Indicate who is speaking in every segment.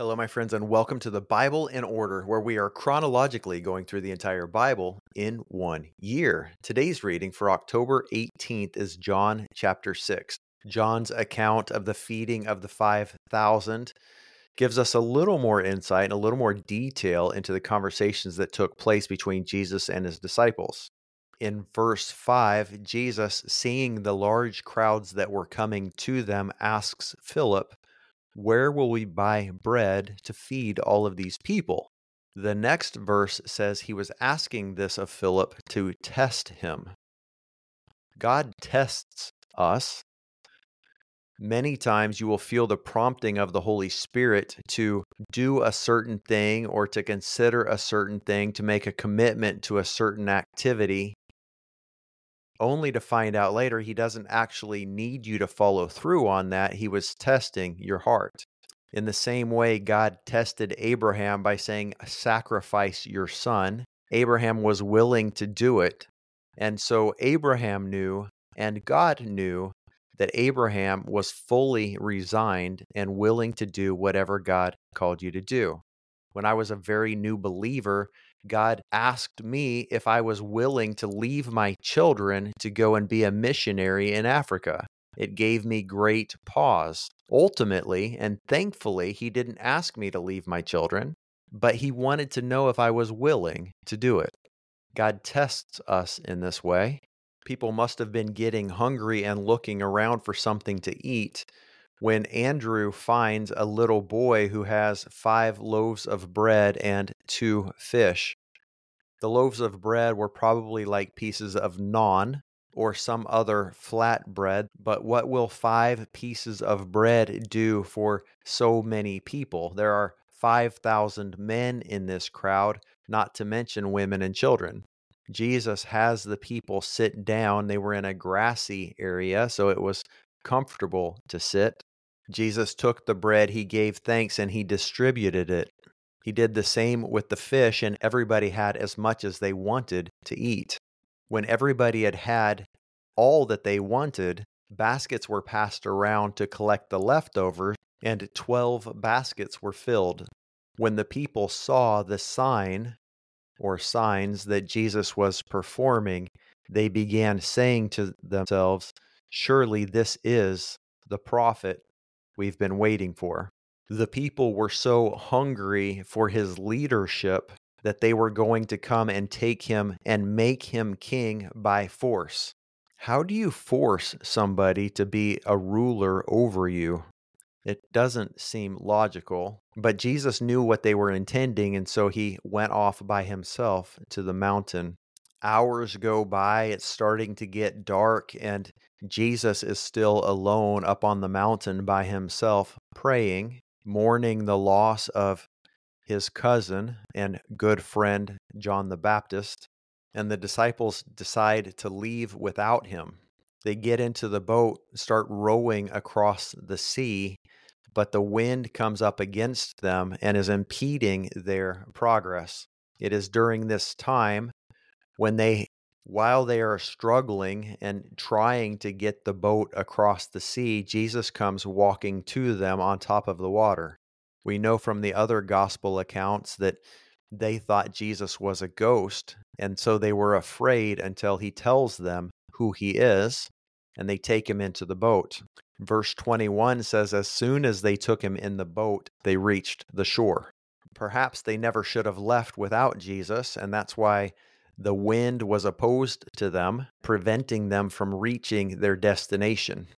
Speaker 1: Hello, my friends, and welcome to the Bible in Order, where we are chronologically going through the entire Bible in one year. Today's reading for October 18th is John chapter 6. John's account of the feeding of the 5,000 gives us a little more insight and a little more detail into the conversations that took place between Jesus and his disciples. In verse 5, Jesus, seeing the large crowds that were coming to them, asks Philip, where will we buy bread to feed all of these people? The next verse says he was asking this of Philip to test him. God tests us. Many times you will feel the prompting of the Holy Spirit to do a certain thing or to consider a certain thing, to make a commitment to a certain activity only to find out later he doesn't actually need you to follow through on that. He was testing your heart. In the same way, God tested Abraham by saying, Sacrifice your son. Abraham was willing to do it. And so Abraham knew, and God knew, that Abraham was fully resigned and willing to do whatever God called you to do. When I was a very new believer, God asked me if I was willing to leave my children to go and be a missionary in Africa. It gave me great pause. Ultimately, and thankfully, He didn't ask me to leave my children, but He wanted to know if I was willing to do it. God tests us in this way. People must have been getting hungry and looking around for something to eat when Andrew finds a little boy who has five loaves of bread and two fish. The loaves of bread were probably like pieces of naan or some other flat bread, but what will five pieces of bread do for so many people? There are 5,000 men in this crowd, not to mention women and children. Jesus has the people sit down. They were in a grassy area, so it was comfortable to sit. Jesus took the bread, he gave thanks, and he distributed it. He did the same with the fish, and everybody had as much as they wanted to eat. When everybody had had all that they wanted, baskets were passed around to collect the leftovers, and 12 baskets were filled. When the people saw the sign or signs that Jesus was performing, they began saying to themselves, Surely this is the prophet we've been waiting for. The people were so hungry for his leadership that they were going to come and take him and make him king by force. How do you force somebody to be a ruler over you? It doesn't seem logical, but Jesus knew what they were intending, and so he went off by himself to the mountain. Hours go by, it's starting to get dark, and Jesus is still alone up on the mountain by himself, praying, mourning the loss of his cousin and good friend, John the Baptist. And the disciples decide to leave without him. They get into the boat, start rowing across the sea, but the wind comes up against them and is impeding their progress. It is during this time when they while they are struggling and trying to get the boat across the sea, Jesus comes walking to them on top of the water. We know from the other gospel accounts that they thought Jesus was a ghost, and so they were afraid until he tells them who he is, and they take him into the boat. Verse 21 says, As soon as they took him in the boat, they reached the shore. Perhaps they never should have left without Jesus, and that's why the wind was opposed to them, preventing them from reaching their destination.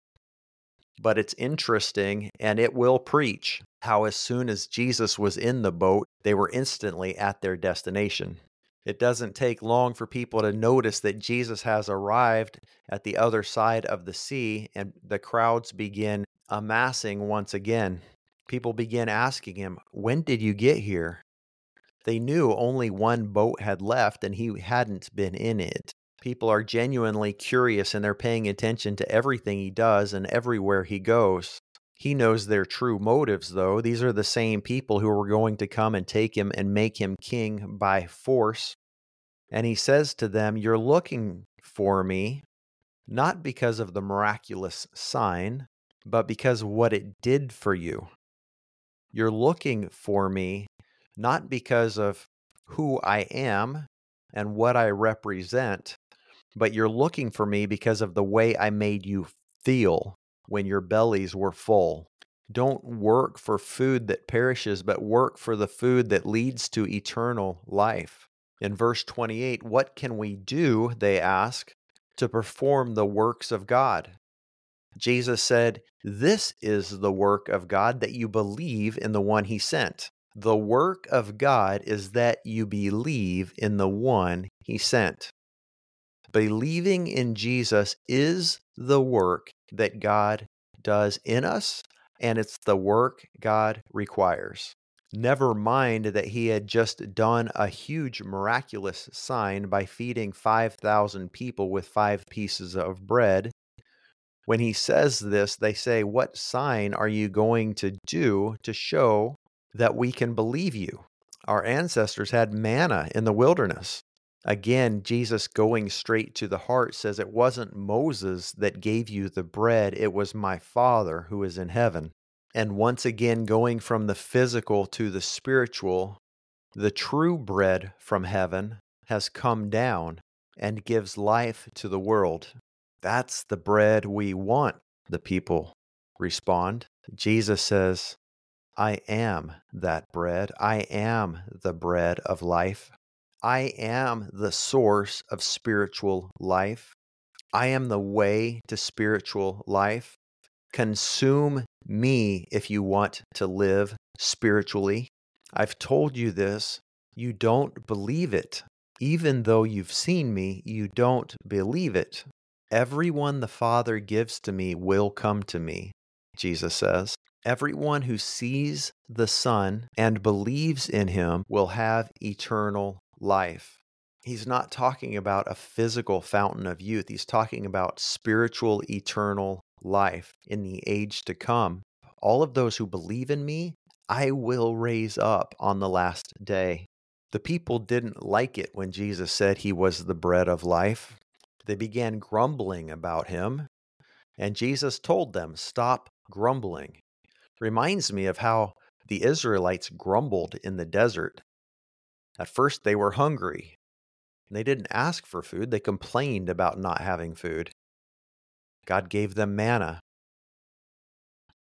Speaker 1: But it's interesting, and it will preach how, as soon as Jesus was in the boat, they were instantly at their destination. It doesn't take long for people to notice that Jesus has arrived at the other side of the sea, and the crowds begin amassing once again. People begin asking him, When did you get here? They knew only one boat had left and he hadn't been in it. People are genuinely curious and they're paying attention to everything he does and everywhere he goes. He knows their true motives, though. These are the same people who were going to come and take him and make him king by force. And he says to them, You're looking for me, not because of the miraculous sign, but because what it did for you. You're looking for me not because of who I am and what I represent, but you're looking for me because of the way I made you feel when your bellies were full. Don't work for food that perishes, but work for the food that leads to eternal life. In verse 28, what can we do, they ask, to perform the works of God? Jesus said, This is the work of God that you believe in the one he sent. The work of God is that you believe in the one he sent. Believing in Jesus is the work that God does in us, and it's the work God requires. Never mind that he had just done a huge miraculous sign by feeding 5,000 people with five pieces of bread. When he says this, they say, What sign are you going to do to show that we can believe you? Our ancestors had manna in the wilderness. Again, Jesus going straight to the heart says, It wasn't Moses that gave you the bread, it was my Father who is in heaven. And once again, going from the physical to the spiritual, the true bread from heaven has come down and gives life to the world. That's the bread we want, the people respond. Jesus says, I am that bread. I am the bread of life. I am the source of spiritual life. I am the way to spiritual life. Consume me if you want to live spiritually. I've told you this. You don't believe it. Even though you've seen me, you don't believe it. Everyone the Father gives to me will come to me, Jesus says. Everyone who sees the Son and believes in him will have eternal life. He's not talking about a physical fountain of youth. He's talking about spiritual, eternal life in the age to come. All of those who believe in me, I will raise up on the last day. The people didn't like it when Jesus said he was the bread of life. They began grumbling about him, and Jesus told them, Stop grumbling. Reminds me of how the Israelites grumbled in the desert. At first, they were hungry. They didn't ask for food, they complained about not having food. God gave them manna.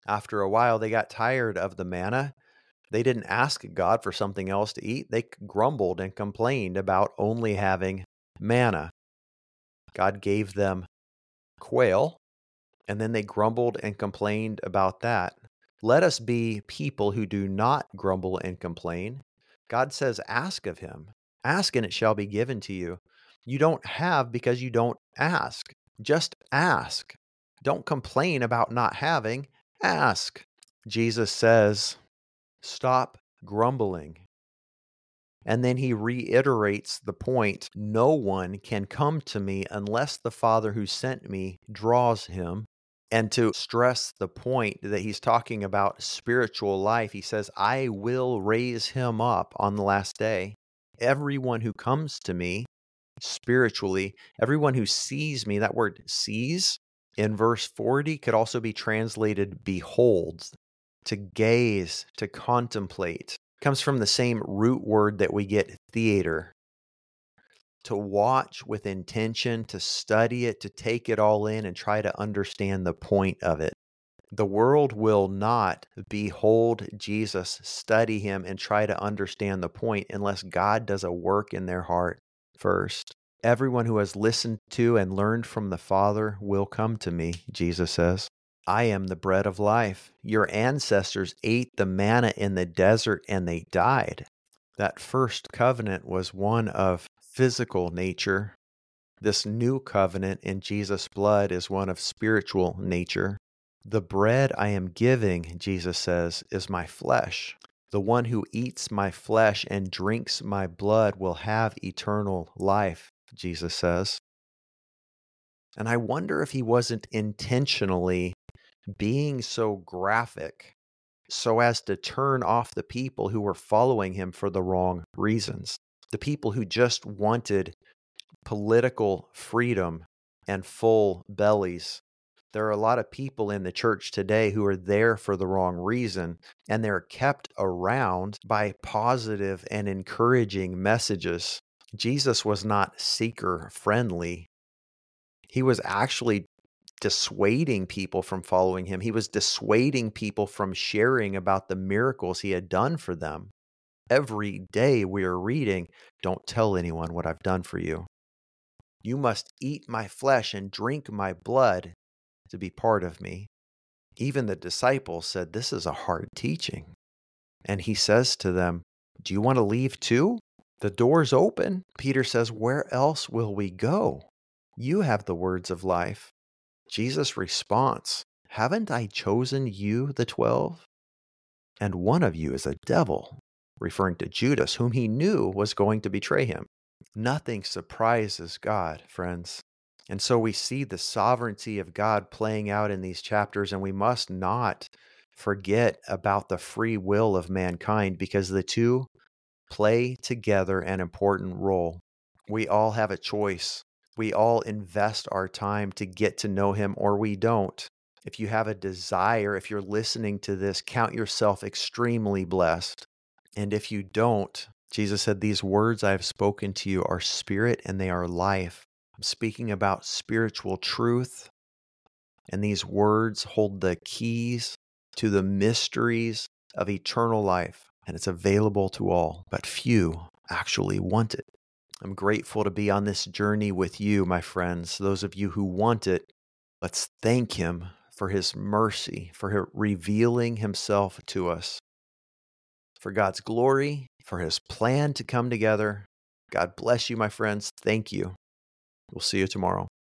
Speaker 1: After a while, they got tired of the manna. They didn't ask God for something else to eat. They grumbled and complained about only having manna. God gave them quail, and then they grumbled and complained about that. Let us be people who do not grumble and complain, God says, Ask of him. Ask and it shall be given to you. You don't have because you don't ask. Just ask. Don't complain about not having. Ask. Jesus says, Stop grumbling. And then he reiterates the point no one can come to me unless the Father who sent me draws him. And to stress the point that he's talking about spiritual life, he says, I will raise him up on the last day. Everyone who comes to me spiritually, everyone who sees me, that word sees in verse 40 could also be translated beholds, to gaze, to contemplate. It comes from the same root word that we get theater to watch with intention, to study it, to take it all in and try to understand the point of it. The world will not behold Jesus, study him, and try to understand the point unless God does a work in their heart first. Everyone who has listened to and learned from the Father will come to me, Jesus says. I am the bread of life. Your ancestors ate the manna in the desert and they died. That first covenant was one of physical nature. This new covenant in Jesus' blood is one of spiritual nature. The bread I am giving, Jesus says, is my flesh. The one who eats my flesh and drinks my blood will have eternal life, Jesus says. And I wonder if he wasn't intentionally being so graphic so as to turn off the people who were following him for the wrong reasons the people who just wanted political freedom and full bellies. There are a lot of people in the church today who are there for the wrong reason, and they're kept around by positive and encouraging messages. Jesus was not seeker friendly. He was actually dissuading people from following him. He was dissuading people from sharing about the miracles he had done for them. Every day we are reading, Don't tell anyone what I've done for you. You must eat my flesh and drink my blood to be part of me. Even the disciples said, This is a hard teaching. And he says to them, Do you want to leave too? The door's open. Peter says, Where else will we go? You have the words of life. Jesus' response, Haven't I chosen you, the twelve? And one of you is a devil, referring to Judas, whom he knew was going to betray him. Nothing surprises God, friends. And so we see the sovereignty of God playing out in these chapters, and we must not forget about the free will of mankind because the two play together an important role. We all have a choice. We all invest our time to get to know Him, or we don't. If you have a desire, if you're listening to this, count yourself extremely blessed. And if you don't, Jesus said, These words I have spoken to you are spirit and they are life. I'm speaking about spiritual truth. And these words hold the keys to the mysteries of eternal life. And it's available to all, but few actually want it. I'm grateful to be on this journey with you, my friends. Those of you who want it, let's thank Him for His mercy, for revealing Himself to us, for God's glory, for His plan to come together. God bless you, my friends. Thank you. We'll see you tomorrow.